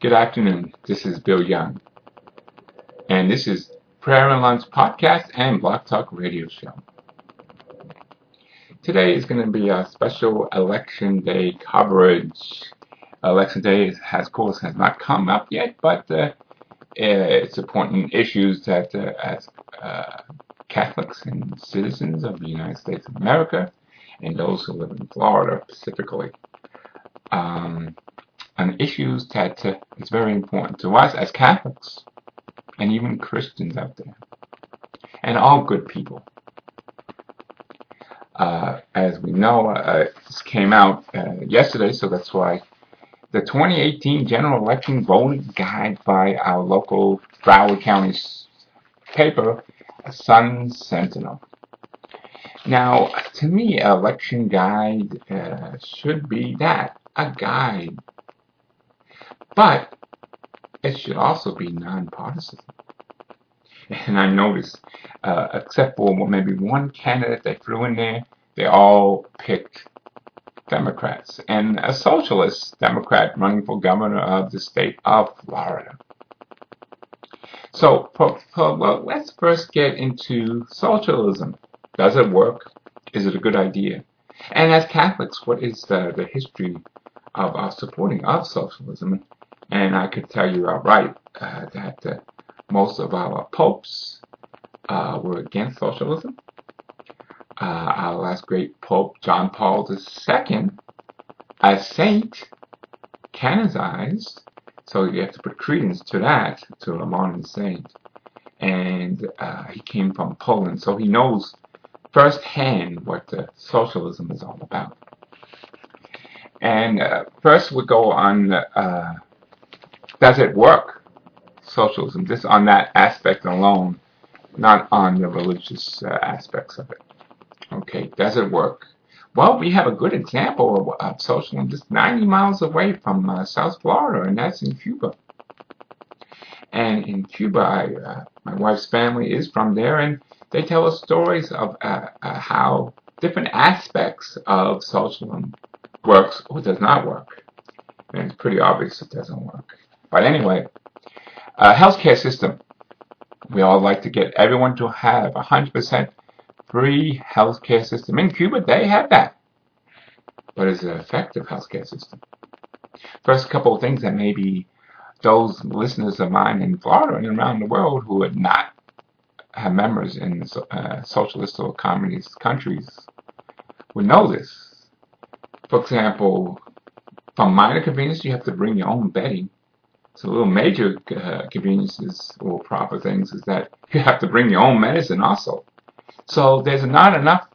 Good afternoon. This is Bill Young. And this is Prayer and Lunch podcast and BlogTalk radio show. Today is going to be a special election day coverage. Election day has, of course, has not come up yet, but uh, it's important issues that uh, as uh, Catholics and citizens of the United States of America and those who live in Florida specifically um, on issues that uh, is very important to us as Catholics and even Christians out there and all good people. Uh, as we know, uh, this came out uh, yesterday, so that's why the 2018 general election voting guide by our local Broward County paper, Sun Sentinel. Now, to me, election guide uh, should be that a guide, but it should also be nonpartisan. And I noticed, uh, except for maybe one candidate they threw in there, they all picked Democrats and a socialist Democrat running for governor of the state of Florida. So, well, let's first get into socialism. Does it work? Is it a good idea? And as Catholics, what is the, the history of our supporting of socialism? And I could tell you outright uh, that uh, most of our popes uh, were against socialism. Uh, our last great pope, John Paul II, a saint, canonized, so you have to put credence to that, to a modern saint. And uh, he came from Poland, so he knows firsthand what socialism is all about. And uh, first we go on, uh, does it work? Socialism, just on that aspect alone, not on the religious uh, aspects of it. Okay, does it work? Well, we have a good example of, of socialism just 90 miles away from uh, South Florida, and that's in Cuba. And in Cuba, I, uh, my wife's family is from there, and they tell us stories of uh, how different aspects of socialism works or does not work. And it's pretty obvious it doesn't work. But anyway, healthcare system. We all like to get everyone to have 100% free healthcare system. In Cuba, they have that. But is it an effective healthcare system? First, couple of things that maybe those listeners of mine in Florida and around the world who are not have members in uh, socialist or communist countries would know this. For example, for minor convenience, you have to bring your own bedding. So little major uh, conveniences or proper things is that you have to bring your own medicine also. So there's not enough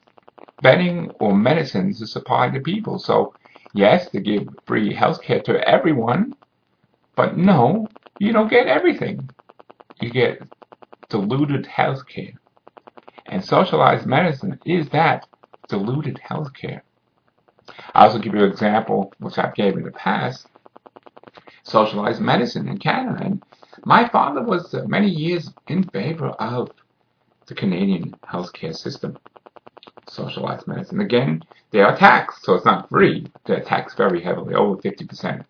bedding or medicines to supply the people. So yes, they give free health care to everyone, but no, you don't get everything. You get diluted health care. And socialized medicine is that diluted health care. I also give you an example, which I've gave in the past, socialized medicine in Canada. And my father was uh, many years in favor of the Canadian healthcare system, socialized medicine. Again, they are taxed, so it's not free. They're taxed very heavily. Over 50%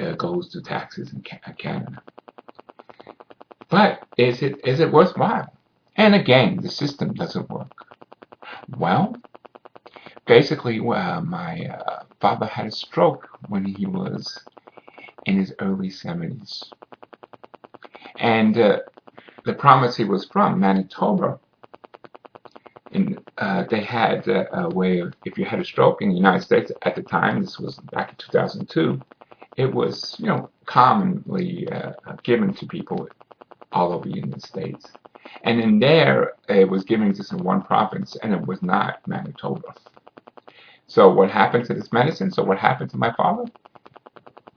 uh, goes to taxes in Canada. But is it is it worthwhile? And again, the system doesn't work. Well, basically, uh, my uh, father had a stroke when he was in his early 70s. And uh, the province he was from, Manitoba, in, uh, they had a way of, if you had a stroke in the United States at the time, this was back in 2002, it was, you know, commonly uh, given to people all over the United States. And in there, it was given to some one province, and it was not Manitoba. So what happened to this medicine? So what happened to my father?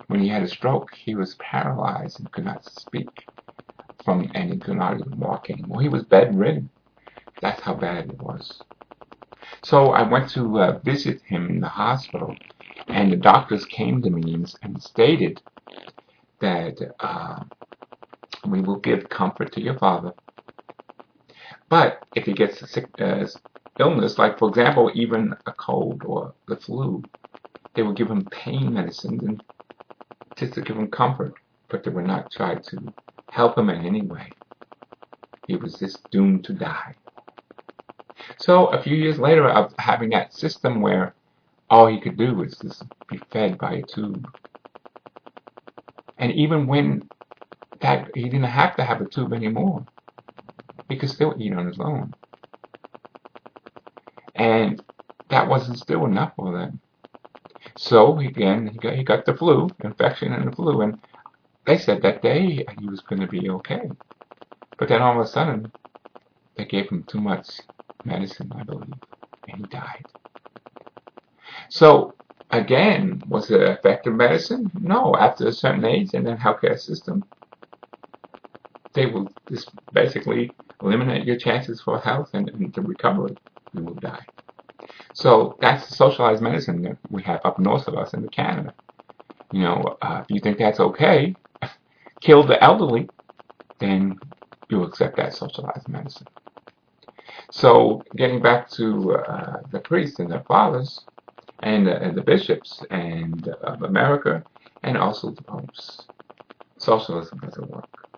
When he had a stroke, he was paralyzed and could not speak from, and he could not even walk anymore. He was bedridden. That's how bad it was. So I went to uh, visit him in the hospital, and the doctors came to me and, stated that uh, we will give comfort to your father. But if he gets sick, uh, illness, like for example, even a cold or the flu, they would give him pain medicines and just to give him comfort. but they would not try to help him in any way. He was just doomed to die. So a few years later, of having that system where all he could do was just be fed by a tube. And even when that he didn't have to have a tube anymore, he could still eat on his own. And that wasn't still enough for them. So again, he got, he got the flu, infection and the flu, and they said that day he was going to be okay. But then all of a sudden, they gave him too much medicine, I believe, and he died. So again, was it effective medicine? No. After a certain age in the healthcare system, they will just basically eliminate your chances for health and, and recovery. You will die. So that's the socialized medicine that we have up north of us in Canada. You know, uh, if you think that's okay, kill the elderly, then you'll accept that socialized medicine. So getting back to uh, the priests and their fathers, and, uh, and the bishops and of America, and also the popes, socialism doesn't work.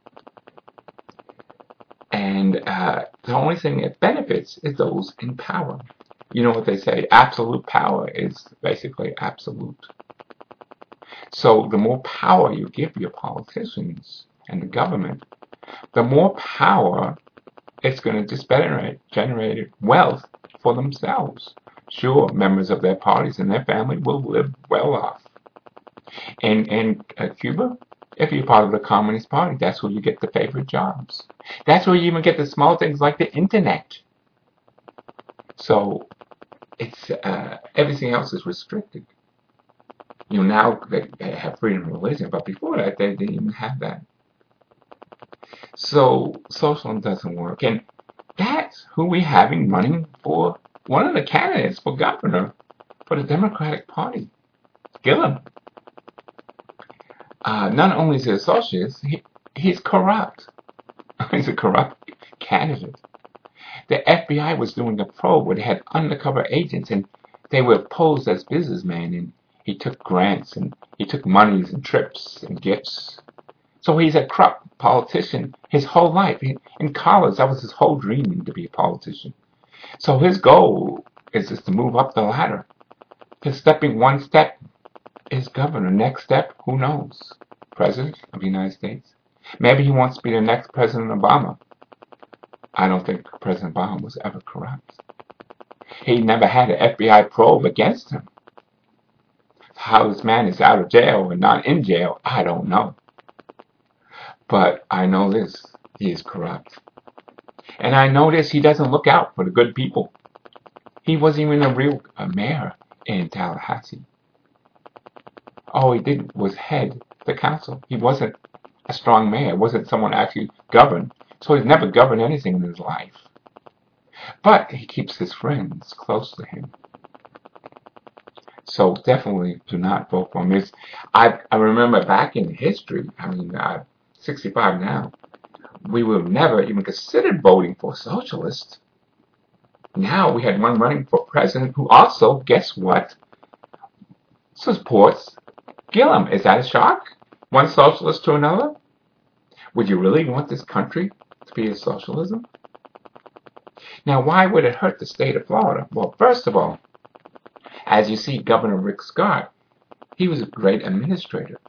And uh, the only thing it benefits is those in power. You know what they say, absolute power is basically absolute. So the more power you give your politicians and the government, the more power it's going to generate, generate wealth for themselves. Sure, members of their parties and their family will live well off. And in uh, Cuba, if you're part of the Communist Party, that's where you get the favorite jobs. That's where you even get the small things like the internet. So it's uh, everything else is restricted. You know, now they, they have freedom of religion, but before that, they didn't even have that. So socialism doesn't work. And that's who we're having running for one of the candidates for governor for the Democratic Party, Gillum. Uh, not only is he a socialist, he, he's corrupt. he's a corrupt candidate. The FBI was doing a probe where they had undercover agents and they were posed as businessmen and he took grants and he took monies and trips and gifts. So he's a corrupt politician his whole life. In college, that was his whole dream to be a politician. So his goal is just to move up the ladder. Because stepping one step is governor. Next step, who knows? President of the United States. Maybe he wants to be the next President Obama. I don't think President Obama was ever corrupt. He never had an FBI probe against him. How this man is out of jail and not in jail, I don't know. But I know this, he is corrupt. And I know this, he doesn't look out for the good people. He wasn't even a real a mayor in Tallahassee. All he did was head the council. He wasn't a strong mayor, wasn't someone actually governed. So he's never governed anything in his life. But he keeps his friends close to him. So definitely do not vote for him. I, I remember back in history, I mean, I'm 65 now, we have never even considered voting for socialists. Now we had one running for president who also, guess what, supports Gillum. Is that a shock? One socialist to another? Would you really want this country to be a socialism? Now, why would it hurt the state of Florida? Well, first of all, as you see, Governor Rick Scott, he was a great administrator,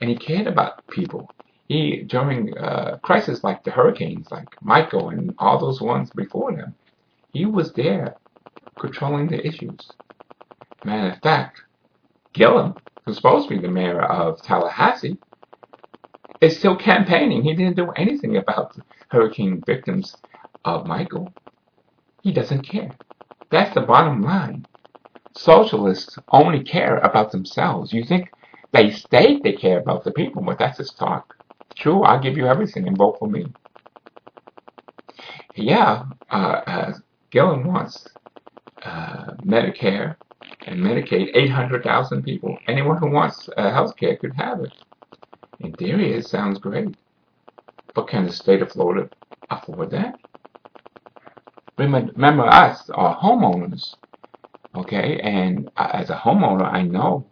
and he cared about people he during uh, crises like the hurricanes, like Michael and all those ones before them, he was there controlling the issues. Matter of fact, Gillum, who's supposed to be the mayor of Tallahassee, is still campaigning. He didn't do anything about the hurricane victims of Michael. He doesn't care. That's the bottom line. Socialists only care about themselves. You think they state they care about the people, but that's just talk. Sure, I'll give you everything and vote for me. Yeah, uh, uh, Gillum wants uh, Medicare and Medicaid, 800,000 people. Anyone who wants uh, health care could have it. In theory, it sounds great. But can the state of Florida afford that? Remember, us are homeowners, okay? And as a homeowner, I know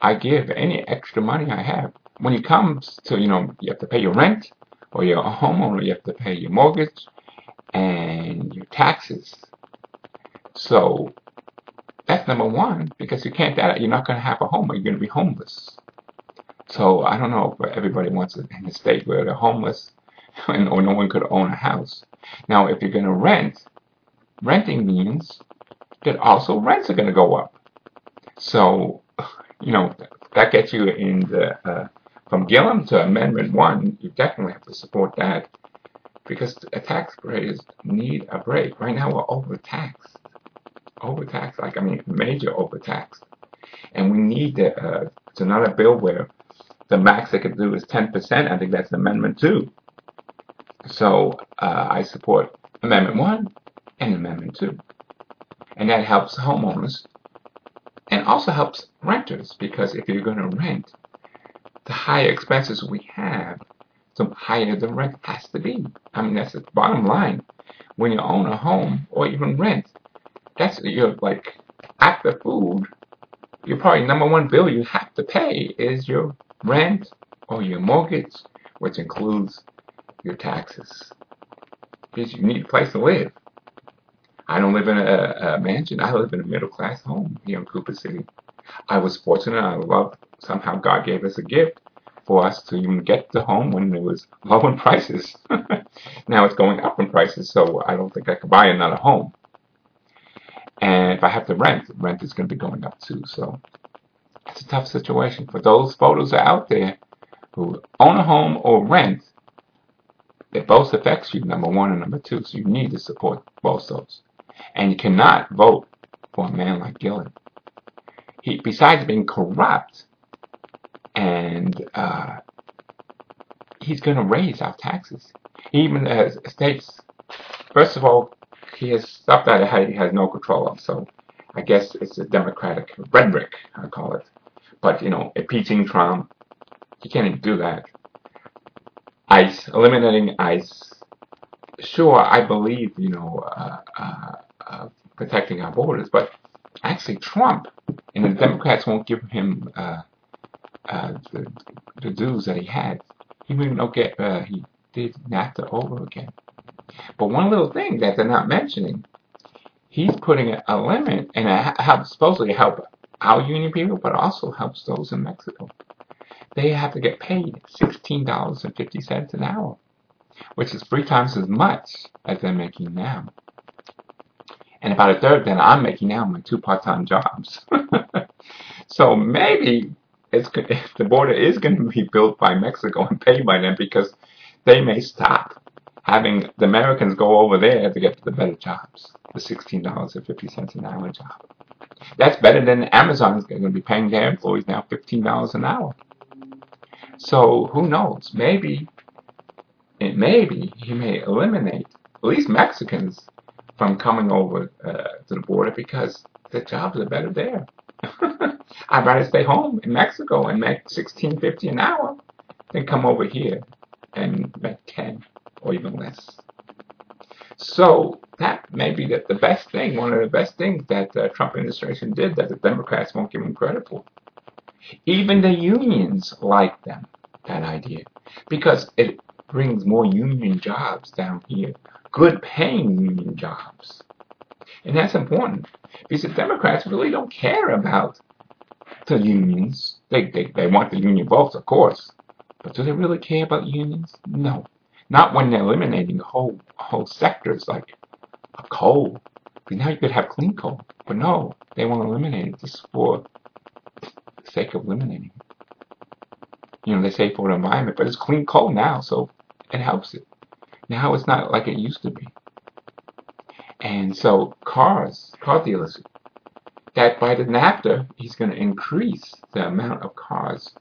I give any extra money I have when it comes to, you know, you have to pay your rent, or you're a homeowner, you have to pay your mortgage and your taxes. So number one, because you can't that you're not going to have a home, or you're going to be homeless. So I don't know if everybody wants it in a state where they're homeless and or no one could own a house. Now, if you're going to rent, renting means that also rents are going to go up. So, you know, that gets you in the uh, from Gillum to Amendment One. You definitely have to support that because taxpayers need a break. Right now, we're overtaxed, overtaxed. Like I mean, major overtaxed, and we need to Uh, it's another bill where the max they could do is 10%. I think that's Amendment 2. So uh, I support Amendment 1 and Amendment 2. And that helps homeowners and also helps renters because if you're going to rent, the higher expenses we have, the higher the rent has to be. I mean, that's the bottom line. When you own a home or even rent, that's your like after food, your probably number one bill you have to pay is your rent or your mortgage, which includes your taxes. Because you need a place to live. I don't live in a, a mansion. I live in a middle class home here in Cooper City. I was fortunate. I love somehow God gave us a gift for us to even get the home when it was low in prices. now it's going up in prices, so I don't think I could buy another home. And if I have to rent, rent is going to be going up too. So it's a tough situation. For those voters out there who own a home or rent, it both affects you, number one and number two. So you need to support both those. And you cannot vote for a man like Gillum. He, besides being corrupt, and uh, he's going to raise our taxes. He even has states, first of all, he has stuff that he has no control of. So I guess it's a democratic rhetoric, I call it. But, you know, impeaching Trump, he can't even do that. ICE, eliminating ICE. Sure, I believe, you know, uh, uh, uh, protecting our borders, but actually Trump and the Democrats won't give him uh, uh, the, the dues that he had. He wouldn't get, uh, he did NAFTA over again. But one little thing that they're not mentioning, he's putting a, limit, and it helps, supposedly help our union people, but also helps those in Mexico. They have to get paid $16.50 an hour, which is three times as much as they're making now. And about a third than I'm making now my two part-time jobs. so maybe it's, if the border is going to be built by Mexico and paid by them because they may stop having the Americans go over there to get the better jobs, the $16.50 an hour job. That's better than Amazon is going to be paying their employees now $15 an hour. So who knows? Maybe, maybe he may eliminate at least Mexicans from coming over uh, to the border because the jobs are better there. I'd rather stay home in Mexico and make sixteen fifty an hour than come over here and make ten or even less. So that may be the, the best thing, one of the best things that the Trump administration did that the Democrats won't give him credit for. Even the unions like them, that idea, because it brings more union jobs down here, good paying union jobs. And that's important because the Democrats really don't care about the unions. They, they, they want the union votes, of course. But do they really care about unions? No. Not when they're eliminating whole whole sectors like coal. Because now you could have clean coal. But no, they want to eliminate it just for the sake of eliminating it. You know, they say for the environment, but it's clean coal now, so it helps it. Now it's not like it used to be. And so cars, car dealers, that by the NAFTA, he's going to increase the amount of cars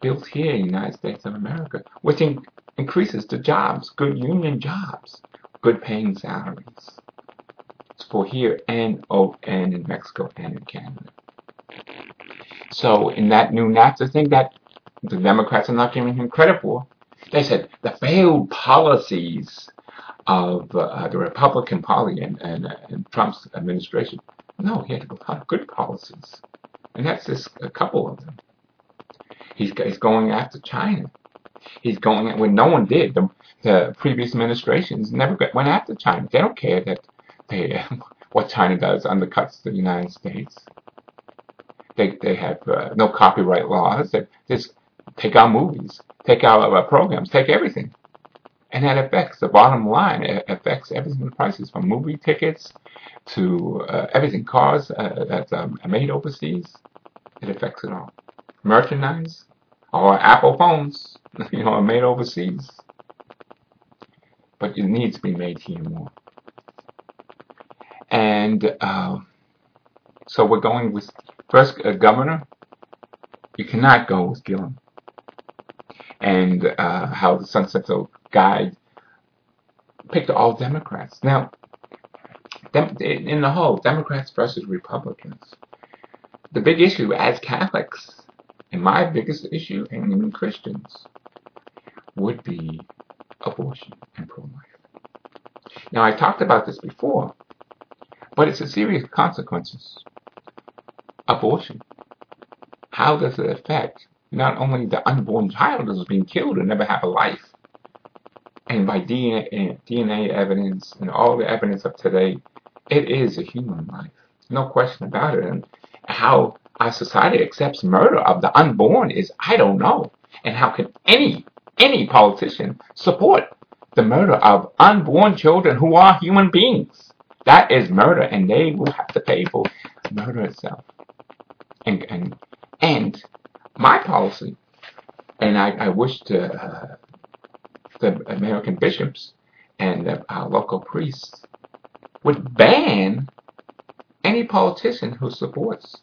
built here in the United States of America, which in, increases the jobs, good union jobs, good paying salaries. It's for here and oh, and in Mexico and in Canada. So in that new NAFTA thing that the Democrats are not giving him credit for, they said the failed policies of uh, the Republican Party and, and, uh, and, Trump's administration. No, he had a lot of good policies, and that's just a couple of them. He's, he's going after China. He's going when no one did. The, the previous administrations never went after China. They don't care that they what China does undercuts the United States. They they have uh, no copyright laws. They just take our movies, take our, our programs, take everything, and that affects the bottom line. It affects everything. The prices from movie tickets to uh, everything, cars uh, that's um, made overseas. It affects it all. Merchandise or Apple phones, you know, are made overseas. But it needs to be made here more. And uh, so we're going with first uh, governor. You cannot go with Gillum. And uh, how the Sun Sentinel guide picked all Democrats. Now, dem- in the whole, Democrats versus Republicans. The big issue as Catholics and my biggest issue, and even Christians, would be abortion and pro-life. Now, I talked about this before, but it's a serious consequences. Abortion. How does it affect not only the unborn child who's being killed and never have a life, and by DNA, DNA evidence and all the evidence of today, it is a human life. No question about it. And how our society accepts murder of the unborn is I don't know. And how can any any politician support the murder of unborn children who are human beings? That is murder, and they will have to pay for murder itself. And and and my policy, and I, I wish to uh, the American bishops and the, our local priests would ban any politician who supports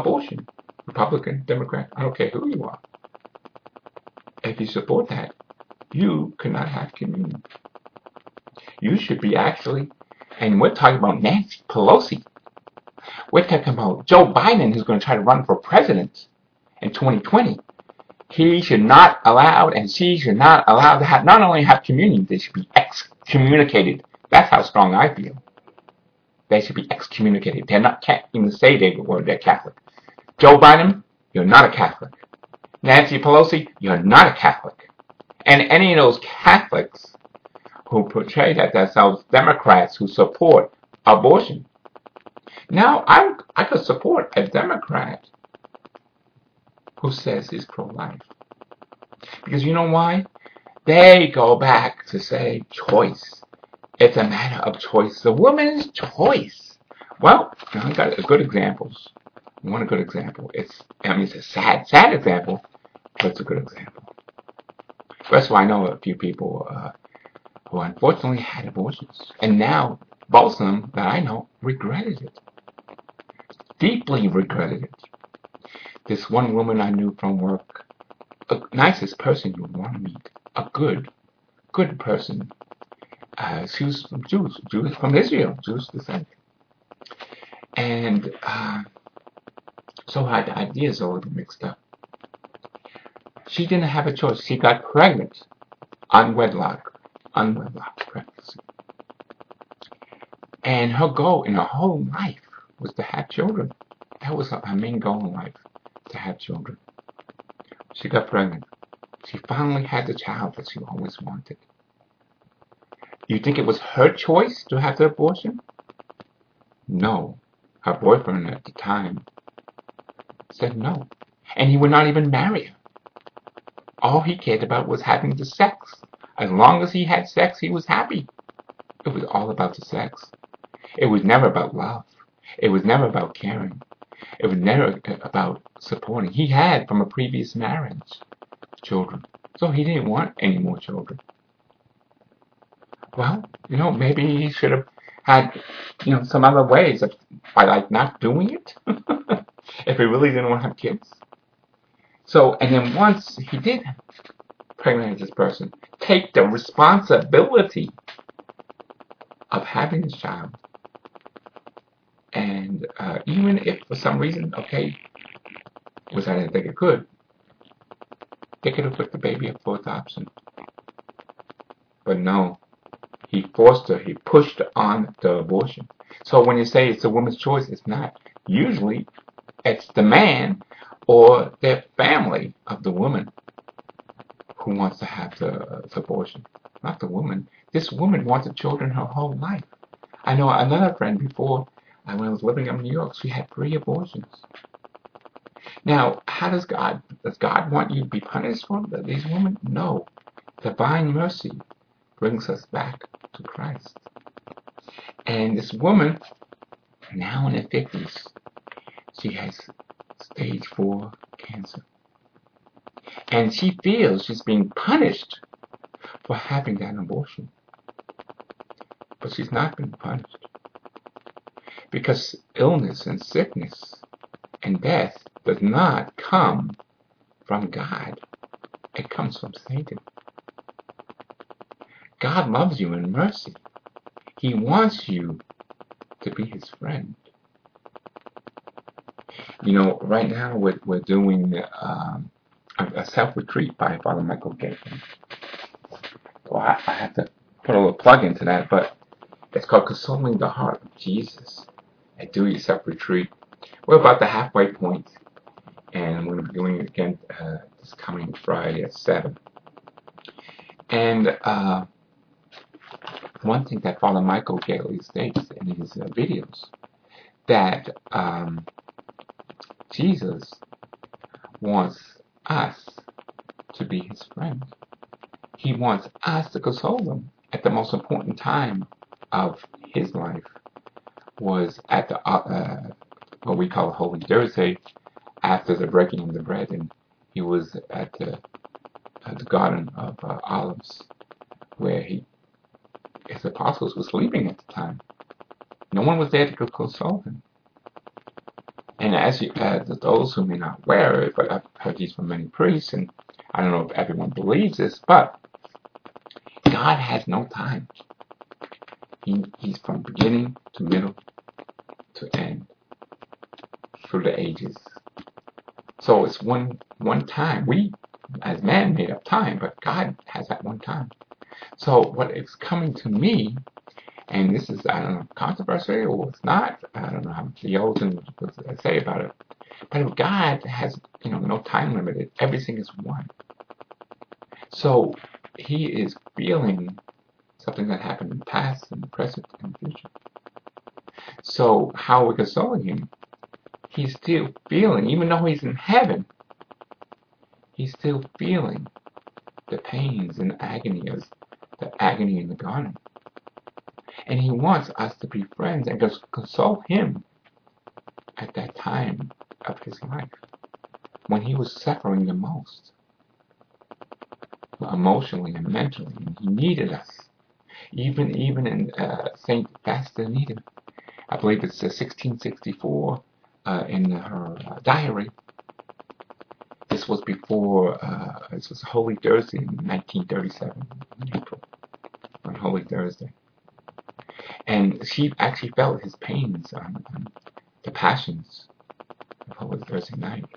abortion. Republican, Democrat, I don't care who you are. If you support that, you cannot have communion. You should be actually, and we're talking about Nancy Pelosi. We're talking about Joe Biden who's going to try to run for president in 2020. He should not allow, and she should not allow to have, not only have communion, they should be excommunicated. That's how strong I feel. They should be excommunicated. They're not, can't even say they were, they're Catholic. Joe Biden, you're not a Catholic. Nancy Pelosi, you're not a Catholic. And any of those Catholics who portray that themselves Democrats who support abortion. Now, I, I could support a Democrat who says he's pro-life. Because you know why? They go back to say choice. It's a matter of choice. The woman's choice. Well, I got good examples. One good example. It's I mean it's a sad, sad example, but it's a good example. That's why I know a few people uh, who unfortunately had abortions, and now both of them that I know regretted it, deeply regretted it. This one woman I knew from work, the nicest person you want to meet, a good, good person. Uh, she was from Jews, Jews from Israel, Jewish descent, and. Uh, so her ideas are a little mixed up. She didn't have a choice. She got pregnant. on Unwedlock. Unwedlock pregnancy. And her goal in her whole life was to have children. That was her main goal in life, to have children. She got pregnant. She finally had the child that she always wanted. You think it was her choice to have the abortion? No. Her boyfriend at the time said no. And he would not even marry her. All he cared about was having the sex. As long as he had sex, he was happy. It was all about the sex. It was never about love. It was never about caring. It was never uh, about supporting. He had, from a previous marriage, children. So he didn't want any more children. Well, you know, maybe he should have had, you know, some other ways of, by like not doing it. if he really didn't want to have kids. So, and then once he did pregnant this person, take the responsibility of having this child. And uh, even if for some reason, okay, which I didn't think it could, they could have put the baby up for adoption. But no, he forced her, he pushed on the abortion. So when you say it's a woman's choice, it's not. Usually it's the man or their family of the woman who wants to have the, the abortion. Not the woman. This woman wanted children her whole life. I know another friend before, uh, when I was living in New York, she had three abortions. Now, how does God, does God want you to be punished for these women? No. Divine mercy brings us back to Christ. And this woman, now in her 50s, she has stage 4 cancer. And she feels she's being punished for having that abortion. But she's not being punished. Because illness and sickness and death does not come from God. It comes from Satan. God loves you in mercy. He wants you to be his friend. You know, right now we're, we're doing um, a, a self-retreat by Father Michael Gaitley. Well, I, I have to put a little plug into that, but it's called Consoling the Heart of Jesus. A do-yourself retreat. We're about the halfway point, and we're going to be doing it again uh, this coming Friday at 7. And uh, one thing that Father Michael Gaitley states in his uh, videos that um, Jesus wants us to be his friend. He wants us to console him at the most important time of his life was at the uh, uh, what we call Holy Thursday after the breaking of the bread and he was at the, at the Garden of uh, Olives where he his apostles were sleeping at the time. No one was there to console him. And as, you, as those who may not wear it, but I've heard these from many priests, and I don't know if everyone believes this, but God has no time. He, he's from beginning to middle to end through the ages. So it's one one time. We as man made up time, but God has that one time. So what is coming to me, and this is, I don't know, controversial or it's not, I don't know how theologians would say about it, but if God has, you know, no time limit, everything is one. So he is feeling something that happened in the past, in the present, and the future. So how are we consoling him? He's still feeling, even though he's in heaven, he's still feeling the pains and agony of the agony in the garden. And he wants us to be friends and just console him at that time of his life when he was suffering the most emotionally and mentally and he needed us even even in uh, Saint Faustina I believe it's uh, 1664 uh, in her uh, diary this was before uh, this was Holy Thursday in 1937 April on Holy Thursday. And she actually felt his pains on, the passions of Holy Thursday night.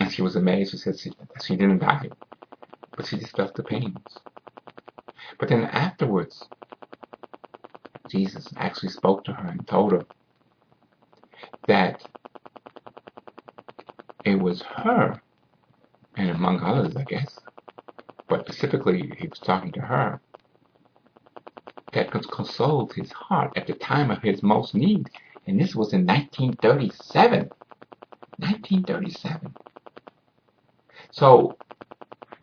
And she was amazed. She said she, she didn't die, but she just felt the pains. But then afterwards, Jesus actually spoke to her and told her that it was her, and among others, I guess, but specifically he was talking to her, that consoled his heart at the time of his most need. And this was in 1937. 1937. So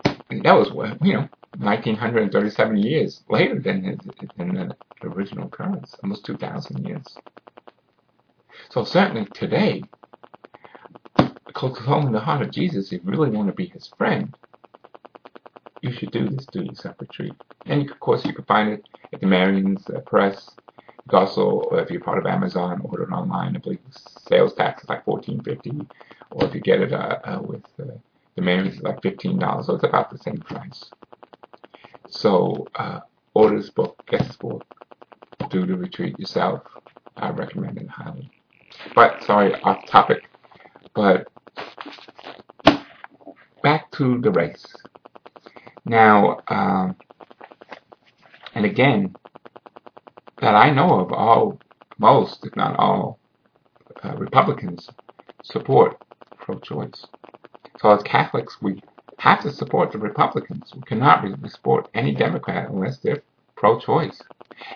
that was what you know 1937 years later than his, than the original occurrence, almost 2,000 years. So certainly today, consoling the heart of Jesus, if you really want to be his friend, should do this yourself retreat. And of course, you can find it at the Marian's uh, Press. Also, if you're part of Amazon, order it online. I believe sales tax is like fourteen fifty, or if you get it uh, uh, with uh, the Marian's, it's like fifteen dollars. So it's about the same price. So uh, order this book, get this book, do the retreat yourself. I recommend it highly. But sorry, off topic. But back to the race. Now, um, and again, that I know of, all, most, if not all, uh, Republicans support pro-choice. So as Catholics, we have to support the Republicans. We cannot support any Democrat unless they're pro-choice.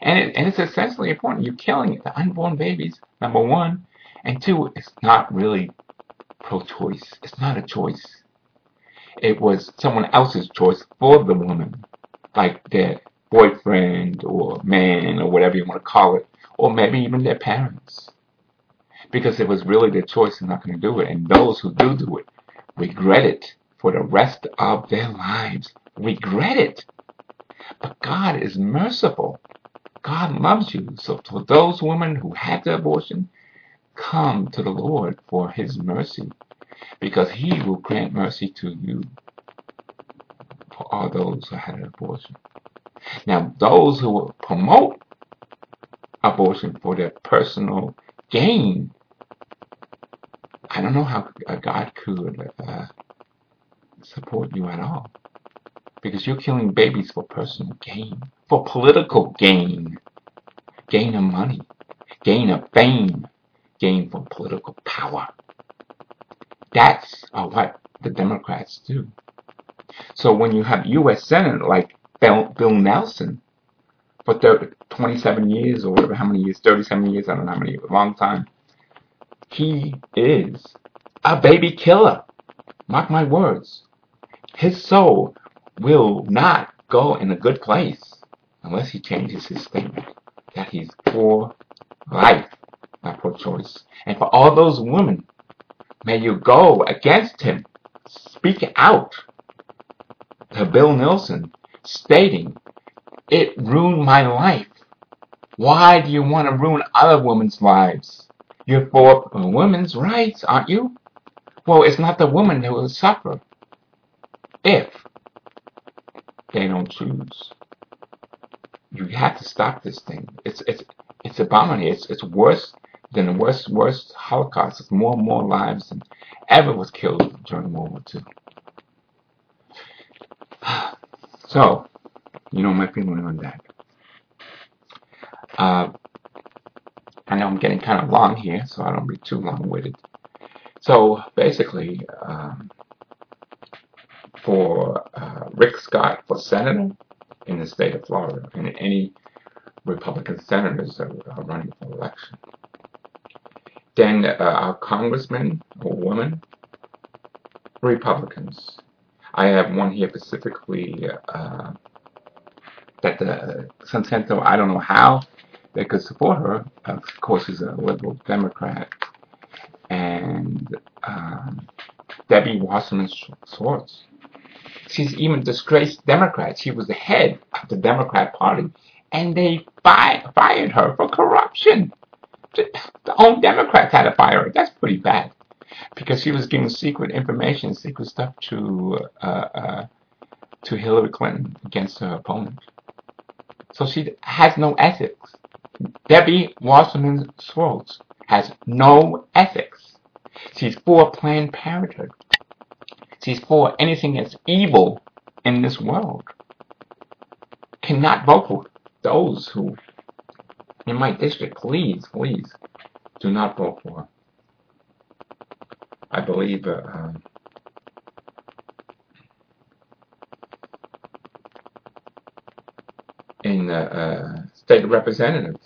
And, it, and it's essentially important. You're killing the unborn babies, number one. And two, it's not really pro-choice. It's not a choice. It was someone else's choice for the woman, like their boyfriend or man or whatever you want to call it, or maybe even their parents. Because it was really their choice and not going to do it. And those who do do it regret it for the rest of their lives. Regret it. But God is merciful. God loves you. So for those women who had the abortion, come to the Lord for his mercy because he will grant mercy to you for all those who had an abortion. Now, those who promote abortion for their personal gain, I don't know how God could uh, support you at all because you're killing babies for personal gain, for political gain, gain of money, gain of fame, gain for political power. That's uh, what the Democrats do. So when you have U.S. Senator like Bill, Bill Nelson for 30, 27 years or whatever, how many years, 37 years, I don't know how many, a long time, he is a baby killer. Mark my words. His soul will not go in a good place unless he changes his statement that he's for life, not for choice. And for all those women, may you go against him. Speak out to Bill Nelson, stating, It ruined my life. Why do you want to ruin other women's lives? You're for women's rights, aren't you? Well, it's not the woman who will suffer if they don't choose. You have to stop this thing. It's it's it's abominable. It's it's worse than the worst worst Holocaust. More and more lives than ever was killed during World War II. So, you know my feeling on that. Uh, I know I'm getting kind of long here, so I don't be too long-winded. So basically, um, for uh, Rick Scott for senator in the state of Florida, and any Republican senators that are running for election. Then uh, congressmen or women, Republicans. I have one here specifically uh, that the Santo, I don't know how they could support her. Of course, she's a liberal Democrat. And um, Debbie Wasserman Schwartz. She's even disgraced Democrats. She was the head of the Democrat Party, and they fi fired her for corruption. The own Democrats had to fire her. That's pretty bad because she was giving secret information, secret stuff to uh, uh, to Hillary Clinton against her opponent. So she has no ethics. Debbie Wasserman Schwartz has no ethics. She's for Planned Parenthood. She's for anything that's evil in this world. Cannot vote for those who, in my district, please, please, do not vote for. I believe uh, um, in the uh, state representatives,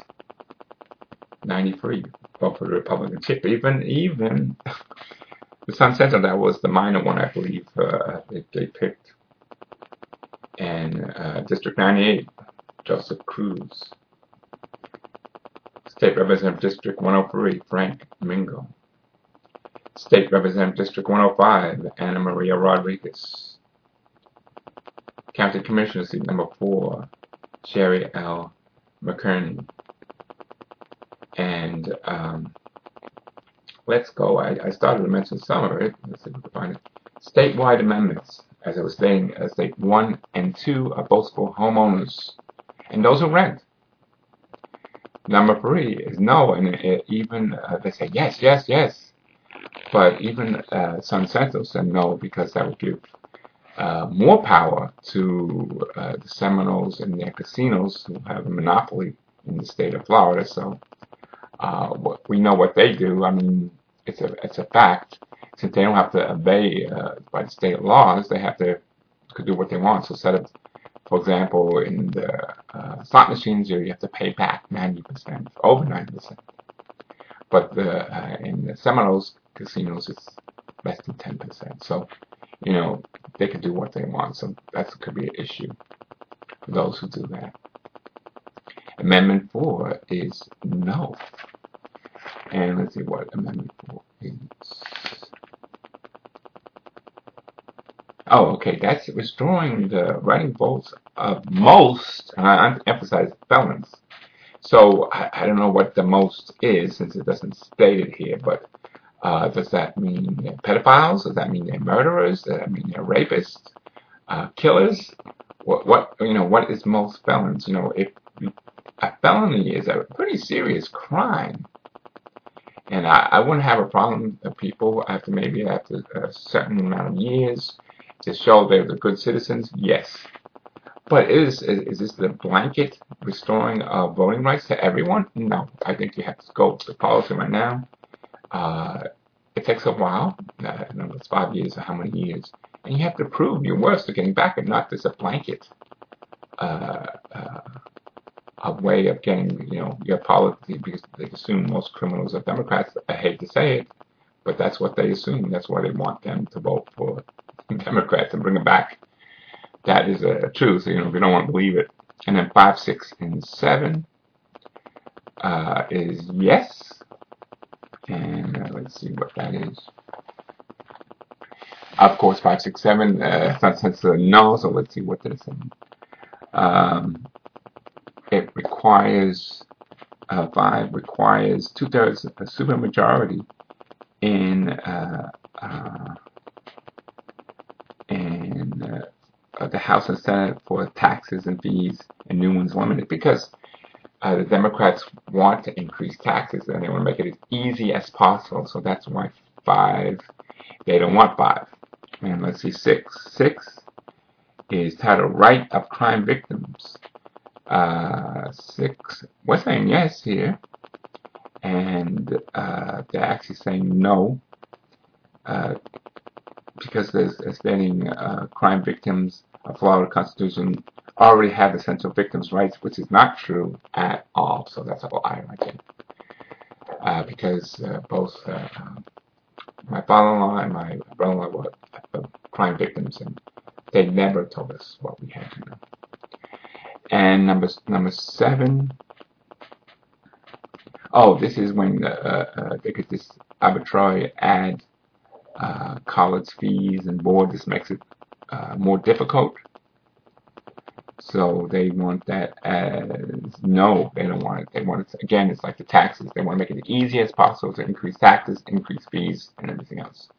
93 vote for the Republican chip. Even even the Sun Sentinel that was the minor one, I believe uh, they, they picked, and uh, District 98, Joseph Cruz. State Representative District 103, Frank Mingo. State Representative District 105, Anna Maria Rodriguez. County Commissioner seat number 4, Sherry L. McKerney. And um, let's go. I, I, started to mention some of it. Let's see if we can find it. Statewide amendments, as I was saying, uh, state 1 and 2 are both for homeowners. And those who rent. Number 3 is no, and it, it even uh, they say yes, yes, yes. But even uh, Sun Sentinel said no because that would give uh, more power to uh, the Seminoles and their casinos who have a monopoly in the state of Florida. So uh, we know what they do. I mean, it's a it's a fact. Since they don't have to obey uh, by the state laws, they have to could do what they want. So set up, for example, in the uh, slot machines, you have to pay back 90%, over 90%. But the, uh, in the Seminoles casinos, it's less than 10%. So, you know, they can do what they want. So that could be an issue for those who do that. Amendment 4 is no. And let's see what Amendment 4 is. Oh, okay, that's restoring the writing votes of most, and I emphasize felons. So I, I, don't know what the most is since it doesn't state it here, but uh, does that mean pedophiles? Does that mean they're murderers? Does that mean they're rapists? Uh, killers? What, what, you know, what is most felons? You know, if a felony is a pretty serious crime, and I, I wouldn't have a problem with people after maybe after a certain amount of years to show they're the good citizens, yes. But is, is this the blanket restoring of voting rights to everyone? No. I think you have to go to the policy right now. Uh, it takes a while. Uh, I don't know, it's five years or how many years. And you have to prove your worth to getting back and not just a blanket uh, uh, a way of getting, you know, your policy because they assume most criminals are Democrats. I hate to say it, but that's what they assume. That's why they want them to vote for Democrats and bring them back. That is a, truth. You know, we don't want to believe it. And then five, six, and seven uh, is yes. And uh, let's see what that is. Of course, five, six, seven. Uh, it's a no. So let's see what that is. Um, it requires uh, five requires two thirds a supermajority in uh, uh, uh, the House and Senate for taxes and fees and new ones limited because uh, the Democrats want to increase taxes and they want to make it as easy as possible. So that's why five, they don't want five. And let's see, six. Six is titled Right of Crime Victims. Uh, six, we're saying yes here. And uh, they're actually saying no. Because there's stating uh, crime victims of Florida Constitution already have essential victims' rights, which is not true at all. So that's a lie right there. Uh, because uh, both uh, my father-in-law and my brother-in-law were crime victims, and they never told us what we had to know. And number number seven. Oh, this is when they could just arbitrarily add uh, college fees and board. This makes it uh, more difficult. So they want that as no, they don't want it. They want it, again, it's like the taxes. They want to make it as easy as possible to increase taxes, increase fees, and everything else.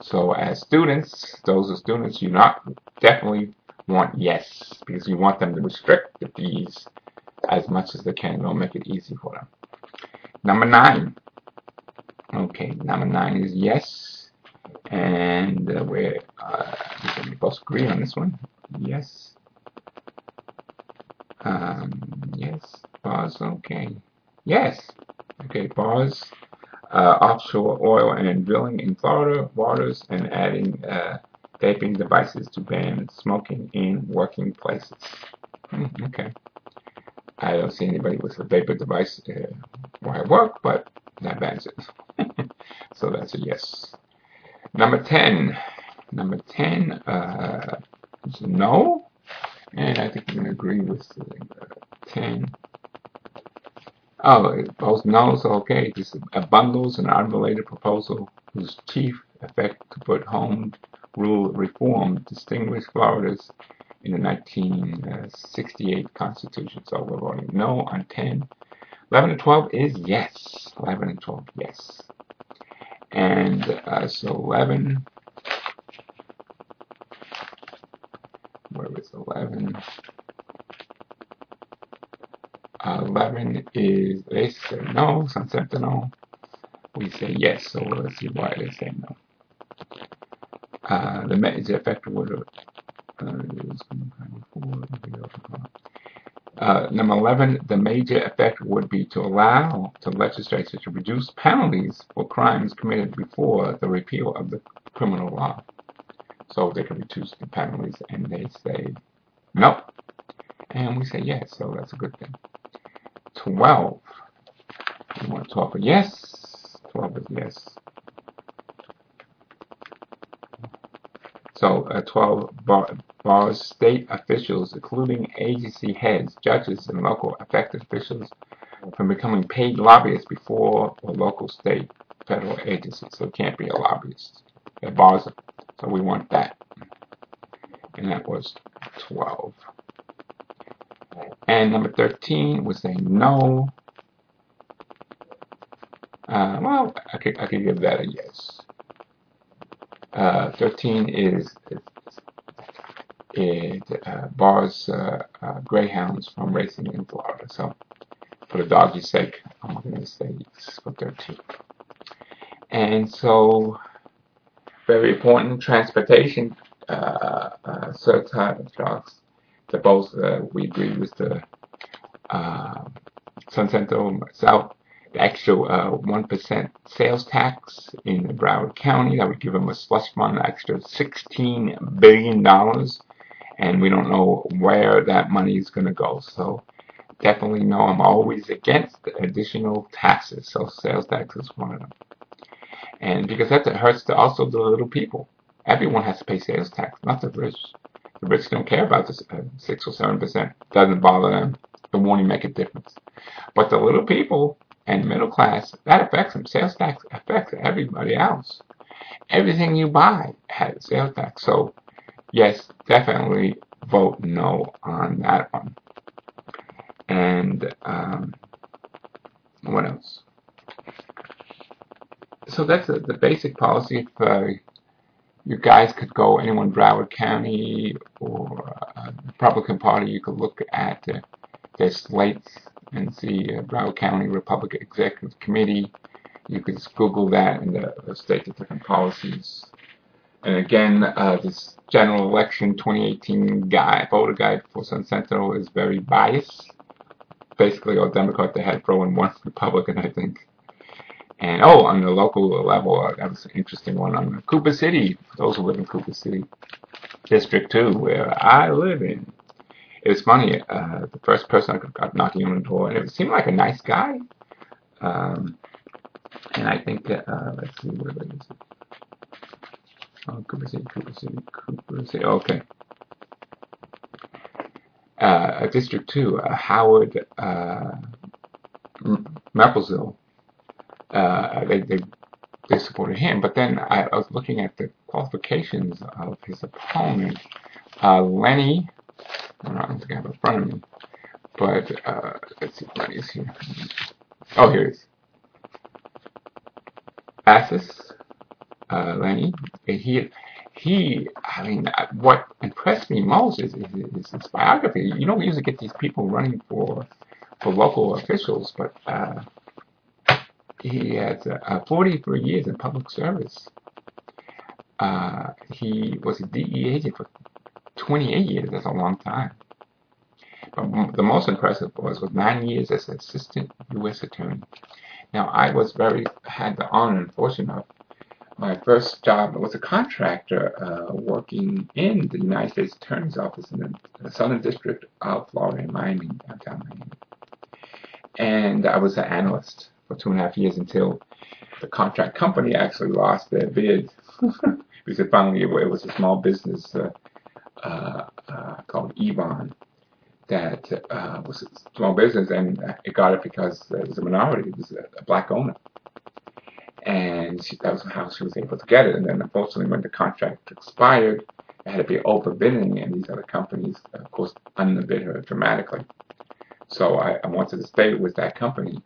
So as students, those are students, you not definitely want yes, because you want them to restrict the fees as much as they can. Don't make it easy for them. Number nine. Okay, number nine is yes and uh, we're uh, we both agree on this one. Yes. Um, yes. Pause. Okay. Yes. Okay. Pause. Uh, offshore oil and drilling in Florida waters and adding uh, vaping devices to ban smoking in working places. Mm, okay. I don't see anybody with a vapor device uh, where I work, but that bans it. so that's a yes. Number 10. Number 10 uh, is no. And I think going to agree with uh, 10. Oh, both no's okay. This is bundles an unrelated proposal whose chief effect to put home rule reform distinguished Florida's in the 1968 Constitution. So we're voting no on 10. 11 and 12 is yes. 11 and 12, yes and uh, so 11 where was 11 uh, 11 is they say no some no. We say yes so let's see why they say no. Uh, the is effective with uh, Uh, number 11, the major effect would be to allow the legislature to reduce penalties for crimes committed before the repeal of the criminal law. So they can reduce the penalties, and they say no. And we say yes, so that's a good thing. 12. You want 12 for yes? 12 is yes. So uh, 12 bars state officials, including agency heads, judges, and local elected officials, from becoming paid lobbyists before a local, state, federal agency. So it can't be a lobbyist. It bars them. So we want that. And that was 12. And number 13 was saying no. Uh, well, I could, I could give that a yes. Uh, 13 is, it uh, bars uh, uh, greyhounds from racing in Florida. So, for the doggy's sake, I'm going to say for 13. And so, very important transportation uh, uh, dogs. The both uh, we agree with the uh, Sun Sentinel South the extra uh, 1% sales tax in Broward County. That would give them a slush fund, extra $16 billion. And we don't know where that money is going to go. So definitely know I'm always against additional taxes. So sales tax is one of them. And because that hurts to also the little people. Everyone has to pay sales tax, not the rich. The rich don't care about this uh, 6 or 7%. Doesn't bother them. It won't even make a difference. But the little people, and middle class, that affects them. Sales tax affects everybody else. Everything you buy has sales tax. So, yes, definitely vote no on that one. And um, what else? So that's a, the basic policy. If uh, you guys could go, anyone Broward County or uh, Republican Party, you could look at uh, their slates and see uh, Broward County Republican Executive Committee. You could Google that and the, the state of different policies. And again, uh, this general election 2018 guide, voter guide for Sun Sentinel is very biased. Basically, all Democrat they had thrown one Republican, I think. And oh, on the local level, uh, that was an interesting one on Cooper City. For those who live in Cooper City District 2, where I live in, it was funny. Uh, the first person I got knocking on the door, and it seemed like a nice guy. Um, and I think uh, let's see where is it. Oh, Cooper City, Cooper City, Cooper City. Okay. Uh, District Two, uh, Howard uh, Maplesville. Uh, they, they they supported him, but then I, I was looking at the qualifications of his opponent, uh, Lenny I don't think I have in front of me. But uh, let's see is here. Oh, here it is. Assis uh, Lenny. He, he. I mean, what impressed me most is, is, is his biography. You don't usually get these people running for for local officials, but uh, he has uh, 43 years in public service. Uh, he was a DEA agent for 28 years, that's a long time. But the most impressive was with nine years as assistant U.S. attorney. Now, I was very, had the honor and fortune of my first job was a contractor uh, working in the United States Attorney's Office in the, the Southern District of Florida Miami, downtown Miami. And I was an analyst for two and a half years until the contract company actually lost their bid because finally it was a small business uh, uh, uh, called Yvonne that uh, was a small business, and it got it because it was a minority. It was a black owner, that was how she was able to get it. And then, unfortunately, when the contract expired, it had to be overbidding, and these other companies, of course, underbid her dramatically. So I, I wanted to stay with that company,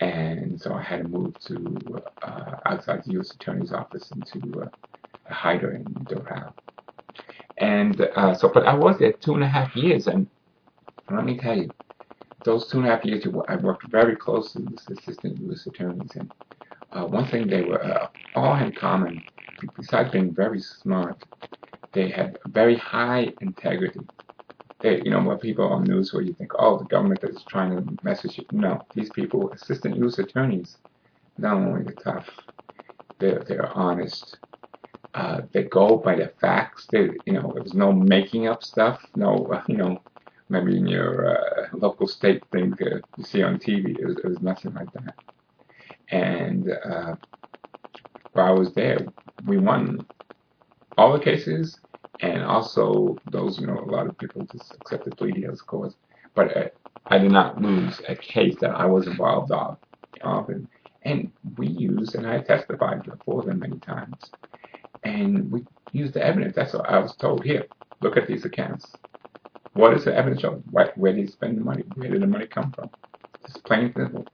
and so I had to move to uh, outside the U.S. Attorney's Office into uh, a hider in Doral. And uh, so, but I was there two and a half years, and let me tell you, those two and a half years, I worked very closely with the assistant U.S. attorneys, and uh, one thing they were uh, all in common, besides being very smart, they had very high integrity. They, you know, when people on news where you think, oh, the government is trying to message you. No, these people, assistant U.S. attorneys, not only the tough, they're, they're honest. Uh, they go by the facts. They, you know, there's no making up stuff. No, uh, you know, maybe in your uh, local state thing you see on TV. Was nothing like that. And uh, while I was there, we won all the cases, and also those, you know, a lot of people just accepted plea deals, of course. But uh, I did not lose a case that I was involved of, in. And we used, and I testified before them many times. And we used the evidence. That's what I was told. Here, look at these accounts. What is the evidence of? Where, where did he spend the money? Where did the money come from? It's plain and simple.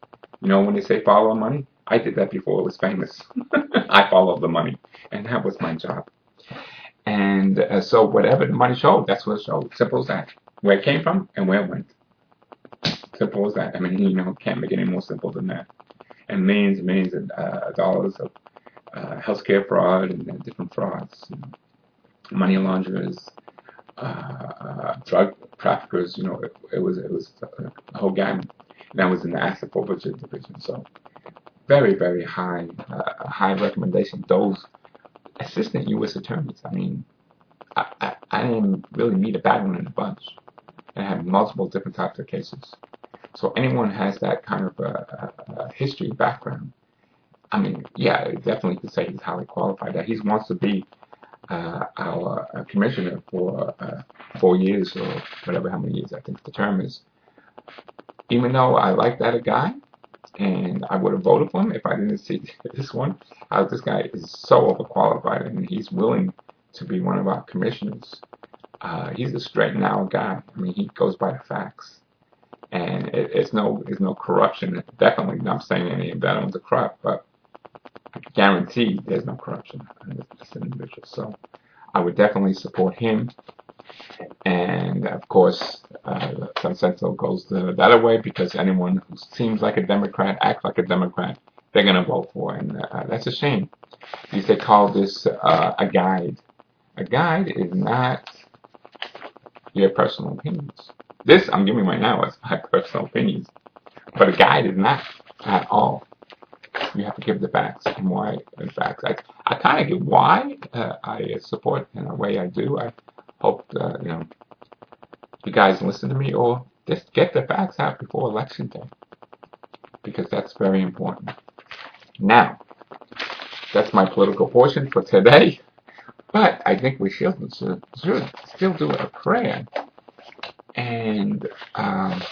You know when they say follow money? I did that before it was famous. I followed the money, and that was my job. And uh, so whatever the money showed, that's what it showed. Simple as that. Where it came from and where it went. Simple as that. I mean, you know, can't make it any more simple than that. And millions and millions of uh, dollars of uh, healthcare fraud and, and different frauds, you know, money launderers, uh, uh, drug traffickers. You know, it, it was it was a whole gamut. That was in the asset forfeiture division. So very very high uh, high recommendation. Those assistant U.S. attorneys. I mean, I, I, I didn't really meet a bad one in a bunch, and have multiple different types of cases. So anyone has that kind of a, a, a history background. I mean, yeah, definitely to say he's highly qualified. That he wants to be uh, our uh, commissioner for uh, four years or whatever, how many years I think the term is. Even though I like that guy, and I would have voted for him if I didn't see this one. Uh, this guy is so overqualified, and he's willing to be one of our commissioners. Uh, he's a straight and narrow guy. I mean, he goes by the facts, and it, it's no, it's no corruption. Definitely not saying any of that on the corrupt, but I guarantee there's no corruption in this, this individual. So I would definitely support him. And of course, uh, Sun Sentinel goes the, the other way because anyone who seems like a Democrat, acts like a Democrat, they're going to vote for. And uh, that's a shame. Because they call this uh, a guide. A guide is not your personal opinions. This I'm giving right now is my personal opinions. But a guide is not at all. You have to give the facts and why. In fact, I, I kind of get why uh, I support in a way I do. I hope you know, you guys listen to me or just get the facts out before election day because that's very important. Now, that's my political portion for today, but I think we should, should, should still do a prayer. And um,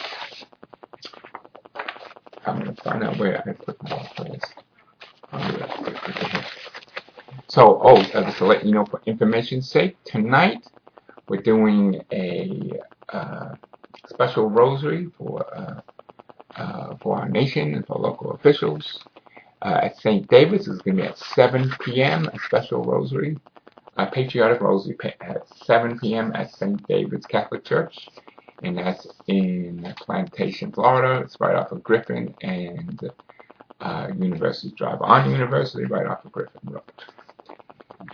I'm going to find out where I put my prayers. So, oh, uh, just to let you know for information's sake, tonight we're doing a uh, special rosary for uh, uh, for our nation and for local officials. Uh, at St. David's is going to be at 7 p.m. A special rosary, a patriotic rosary at 7 p.m. at St. David's Catholic Church, and that's in Plantation, Florida. It's right off of Griffin and uh, University Drive on University, right off of Griffin Road.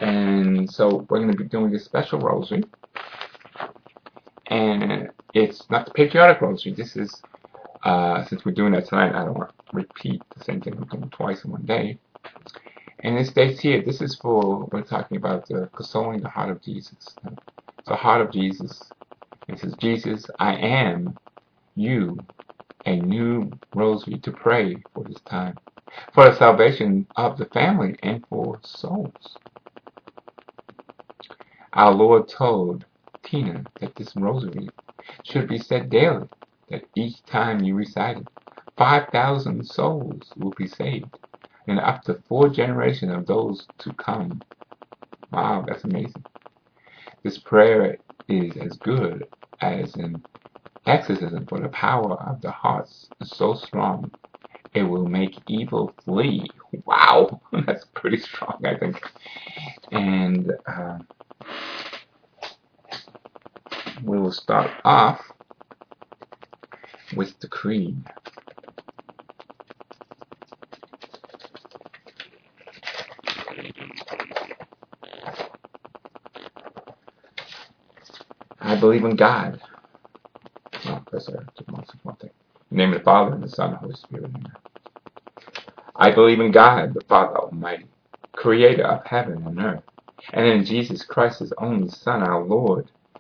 And so we're going to be doing a special rosary and it's not the patriotic rosary. This is, uh, since we're doing that tonight, I don't want to repeat the same thing we're doing twice in one day. And it states here, this is for, we're talking about the consoling the heart of Jesus. The heart of Jesus. It says, Jesus, I am you, a new rosary to pray for this time, for the salvation of the family and for souls. Our Lord told Tina that this rosary should be said daily, that each time you recite it, 5,000 souls will be saved, and up to four generations of those to come. Wow, that's amazing. This prayer is as good as an exorcism, for the power of the hearts is so strong, it will make evil flee. Wow, that's pretty strong, I think. And uh, we will start off with the creed. I believe in God, That's the most important thing. In the name of the Father, and the Son, and the Holy Spirit. Amen. I believe in God, the Father Almighty, creator of heaven and earth, and in Jesus Christ, his only Son, our Lord,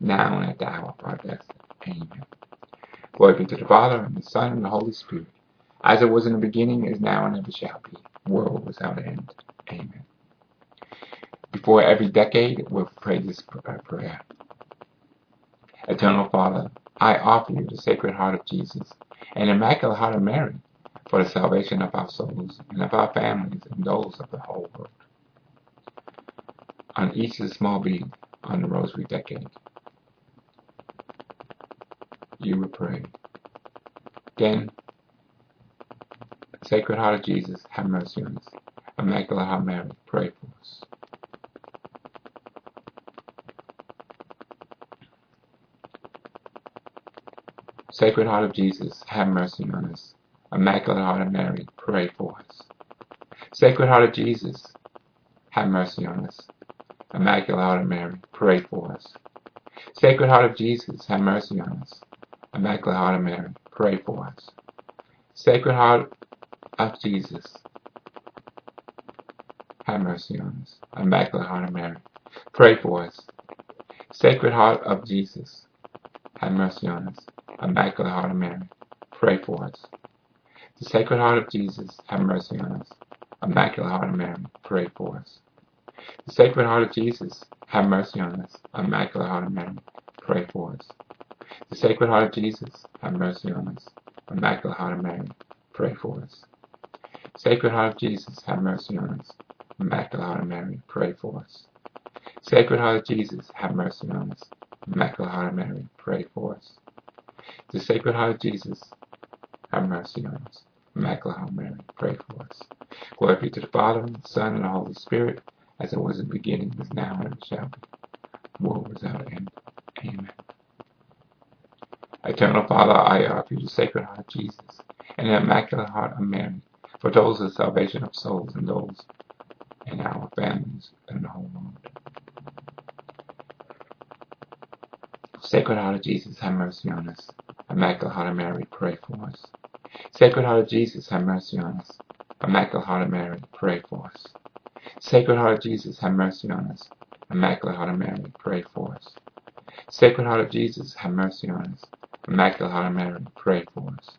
now and at the hour of our death. Amen. Glory be to the Father, and the Son, and the Holy Spirit, as it was in the beginning, is now, and ever shall be, world without end. Amen. Before every decade, we'll pray this uh, prayer. Eternal Father, I offer you the Sacred Heart of Jesus and Immaculate Heart of Mary for the salvation of our souls and of our families and those of the whole world. On each small bead on the Rosary Decade, you will pray. Again, Sacred Heart of Jesus, have mercy on us. Immaculate Heart of Mary, pray for us. Sacred Heart of Jesus, have mercy on us. Immaculate Heart of Mary, pray for us. Sacred Heart of Jesus, have mercy on us. Immaculate Heart of Mary, pray for us. Sacred Heart of Jesus, have mercy on us. Immaculate Heart of Mary, pray for us. Sacred Heart of Jesus, have mercy on us. Immaculate Heart of Mary, pray for us. Sacred Heart of Jesus, have mercy on us. Immaculate Heart of Mary, pray for us. The Sacred Heart of Jesus, have mercy on us. Immaculate Heart of Mary, pray for us. The Sacred Heart of Jesus, have mercy on us. Immaculate Heart of Mary, pray for us. The Sacred Heart of Jesus, have mercy on us. Immaculate Heart of Mary, pray for us. Sacred Heart of Jesus, have mercy on us. Immaculate Heart of Mary, pray for us. Sacred Heart of Jesus, have mercy on us. Immaculate Heart of Mary, pray for us. The Sacred Heart of Jesus, have mercy on us. Immaculate Heart of Mary, pray for us. Glory be to the Father, and the Son, and the Holy Spirit, as it was in the beginning, is now, and ever shall be, world without end. Amen. Eternal Father, I offer you the Sacred Heart of Jesus and the Immaculate Heart of Mary for those of the salvation of souls and those in our families and the whole world. Sacred Heart of Jesus, have mercy on us. Immaculate Heart of Mary, pray for us. Sacred Heart of Jesus, have mercy on us. Immaculate Heart of Mary, pray for us. Sacred Heart of Jesus, have mercy on us. Immaculate Heart of Mary, pray for us. Sacred Heart of Jesus, have mercy on us. Immaculate Heart of Mary, pray for us.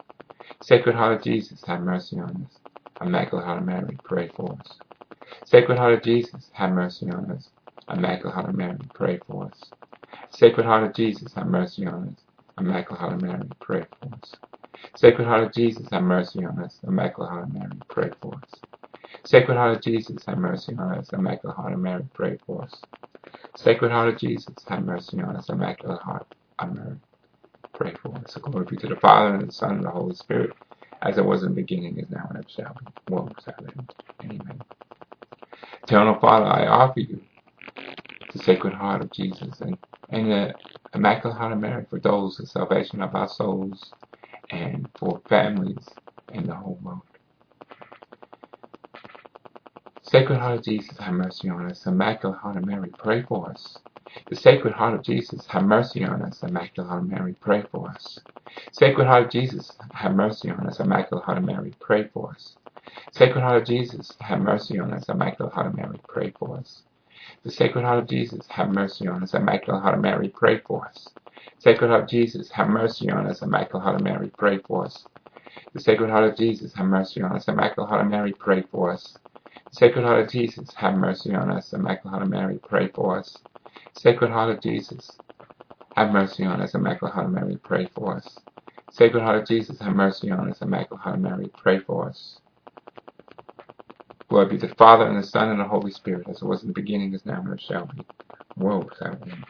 Sacred Heart of Jesus, have mercy on us. Immaculate Heart of Mary, pray for us. Sacred Heart of Jesus, have mercy on us. Immaculate Heart of Mary, pray for us. Sacred Heart of Jesus, have mercy on us. Immaculate Heart of Mary, pray for us. Sacred Heart of Jesus, have mercy on us. Immaculate Heart of Mary, pray for us. Sacred Heart of Jesus, have mercy on us. Immaculate Heart of Mary, pray for us. Sacred Heart of Jesus, have mercy on us. Immaculate Heart of Mary, pray for us. So glory be to the Father, and the Son, and the Holy Spirit, as it was in the beginning, is now, and ever shall be, world without end. Amen. Eternal Father, I offer you the Sacred Heart of Jesus and, and the Immaculate Heart of Mary for those the salvation of our souls and for families in the whole world. Sacred Heart of Jesus, have mercy on us. Immaculate Heart of Mary, pray for us. The Sacred Heart of Jesus, have mercy on us. Immaculate Heart of Mary, pray for us. Sacred Heart of Jesus, have mercy on us. Immaculate Heart of Mary, pray for us. Sacred Heart of Jesus, have mercy on us. Immaculate Heart of Mary, pray for us. The Sacred Heart of Jesus, have mercy on us. Immaculate Heart of Mary, pray for us. Sacred Heart of Jesus, have mercy on us. Immaculate Heart of Mary, pray for us. The Sacred Heart of Jesus, have mercy on us. Immaculate Heart of Mary, pray for us. Sacred Heart of Jesus, have mercy on us. Immaculate Heart of Mary, pray for us. Sacred Heart of Jesus, have mercy on us. Immaculate Heart of Mary, pray for us. Sacred Heart of Jesus, have mercy on us. Immaculate Heart of Mary, pray for us. Glory be to the Father, and the Son, and the Holy Spirit, as it was in the beginning, is now, and shall be, world without end.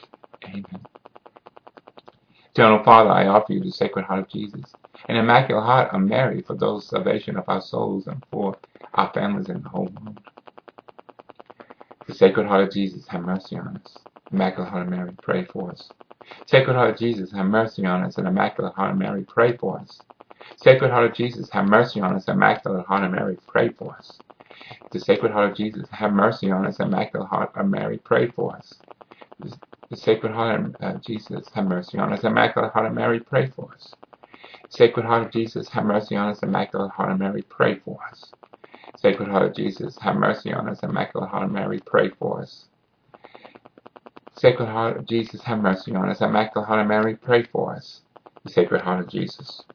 Amen. Eternal Father, I offer you the Sacred Heart of Jesus and Immaculate Heart of Mary for those salvation of our souls and for our families and the whole world. The Sacred Heart of Jesus, have mercy on us. Immaculate Heart of Mary, pray for us. Sacred Heart of Jesus, have mercy on us. And Immaculate Heart of Mary, pray for us. Sacred Heart of Jesus, have mercy on us. Immaculate Heart of Mary, pray for us. The Sacred Heart of Jesus, have mercy on us. Immaculate Heart of Mary, pray for us. The Sacred Heart of Jesus, have mercy on us. Immaculate Heart of Mary, pray for us. Sacred Heart of Jesus, have mercy on us. Immaculate Heart of Mary, pray for us. Sacred Heart of Jesus, have mercy on us. Immaculate Heart of Mary, pray for us. Sacred Heart of Jesus, have mercy on us. Immaculate Heart of Mary, pray for us. The Sacred Heart of Jesus,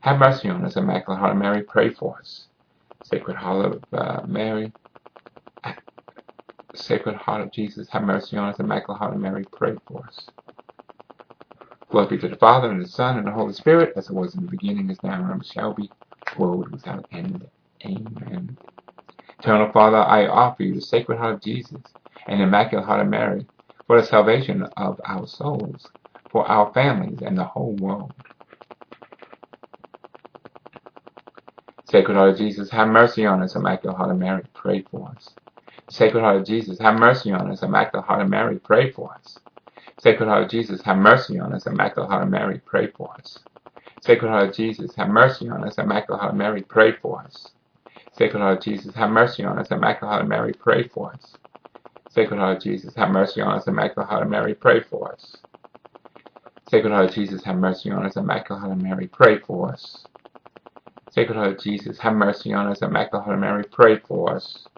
have mercy on us. Immaculate Heart of Mary, pray for us. Sacred Heart of uh, Mary, Sacred Heart of Jesus, have mercy on us. Immaculate Heart of Mary, pray for us. Glory be to the Father, and the Son, and the Holy Spirit, as it was in the beginning, is now, and shall be, world without end. Amen. Eternal Father, I offer you the Sacred Heart of Jesus and the Immaculate Heart of Mary for the salvation of our souls, for our families, and the whole world. Sacred Heart of Jesus, have mercy on us. Immaculate Heart of Mary, pray for us. Sacred Heart of Jesus, have mercy on us. Immaculate Heart of Mary, pray for us. Sacred Heart of Jesus, have mercy on us. Immaculate Heart of Mary, pray for us. Sacred Heart of Jesus, have mercy on us. Immaculate Heart of Mary, pray for us. Sacred Heart of Jesus, have mercy on us. Immaculate Heart of Mary, pray for us. Sacred Heart of Jesus, have mercy on us. Immaculate Heart of Mary, pray for us. Sacred Heart of Jesus, have mercy on us. Immaculate Heart of Mary, pray for us. Sacred Heart of Jesus, have mercy on us. Immaculate Heart of Mary, pray for us.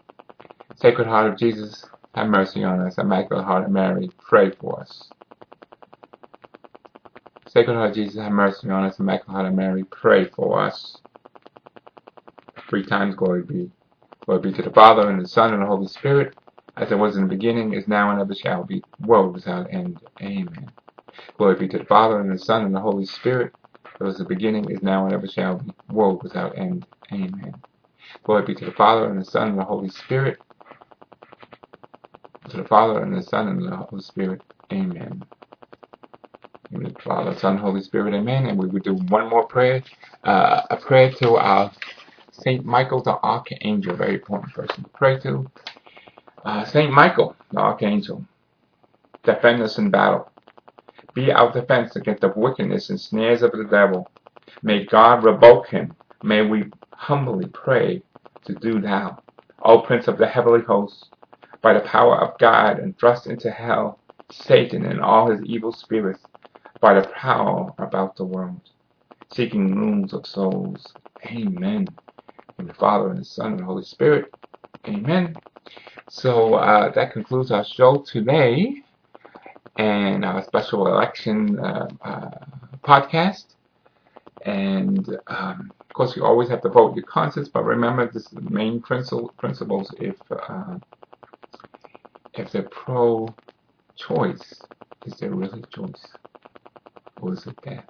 Sacred Heart of Jesus, have mercy on us. Immaculate Heart of Mary, pray for us. Sacred Heart of Jesus, have mercy on us. Immaculate Heart of Mary, pray for us. Three times glory be. Glory be to the Father, and the Son, and the Holy Spirit, as it was in the beginning, is now, and ever shall be, world without end. Amen. Glory be to the Father, and the Son, and the Holy Spirit, as was the beginning, is now, and ever shall be, world without end. Amen. Glory be to the Father, and the Son, and the Holy Spirit, to the Father, and the Son, and the Holy Spirit. Amen. In the Father, Son, Holy Spirit, Amen. And we will do one more prayer, uh, a prayer to our Saint Michael the Archangel, very important person to pray to. Uh, Saint Michael the Archangel, defend us in battle. Be our defense against the wickedness and snares of the devil. May God rebuke him. May we humbly pray to do thou, O Prince of the heavenly hosts, by the power of God, and thrust into hell Satan and all his evil spirits by the power about the world, seeking rooms of souls. Amen. In the Father, and the Son, and the Holy Spirit. Amen. So uh, that concludes our show today and our special election uh, uh, podcast. And um, of course, you always have to vote your conscience, but remember, this is the main principle, principles. If uh, if they're pro-choice, is there really choice, or is it death?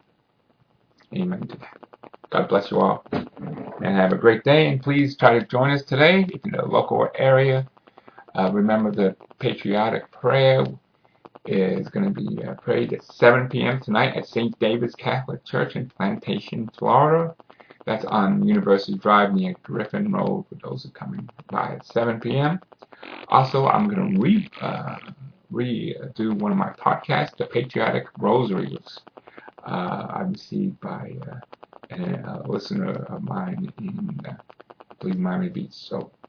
Amen to that. God bless you all, and have a great day. And please try to join us today if you're in the local area. Uh, remember the patriotic prayer is going to be uh, prayed at 7 p.m. tonight at St. David's Catholic Church in Plantation, Florida. That's on University Drive near Griffin Road for those who are coming by at 7 p.m. Also, I'm going to re uh, redo one of my podcasts, the Patriotic Rosaries, uh, I received by uh, a listener of mine in, uh, I Miami Beach. So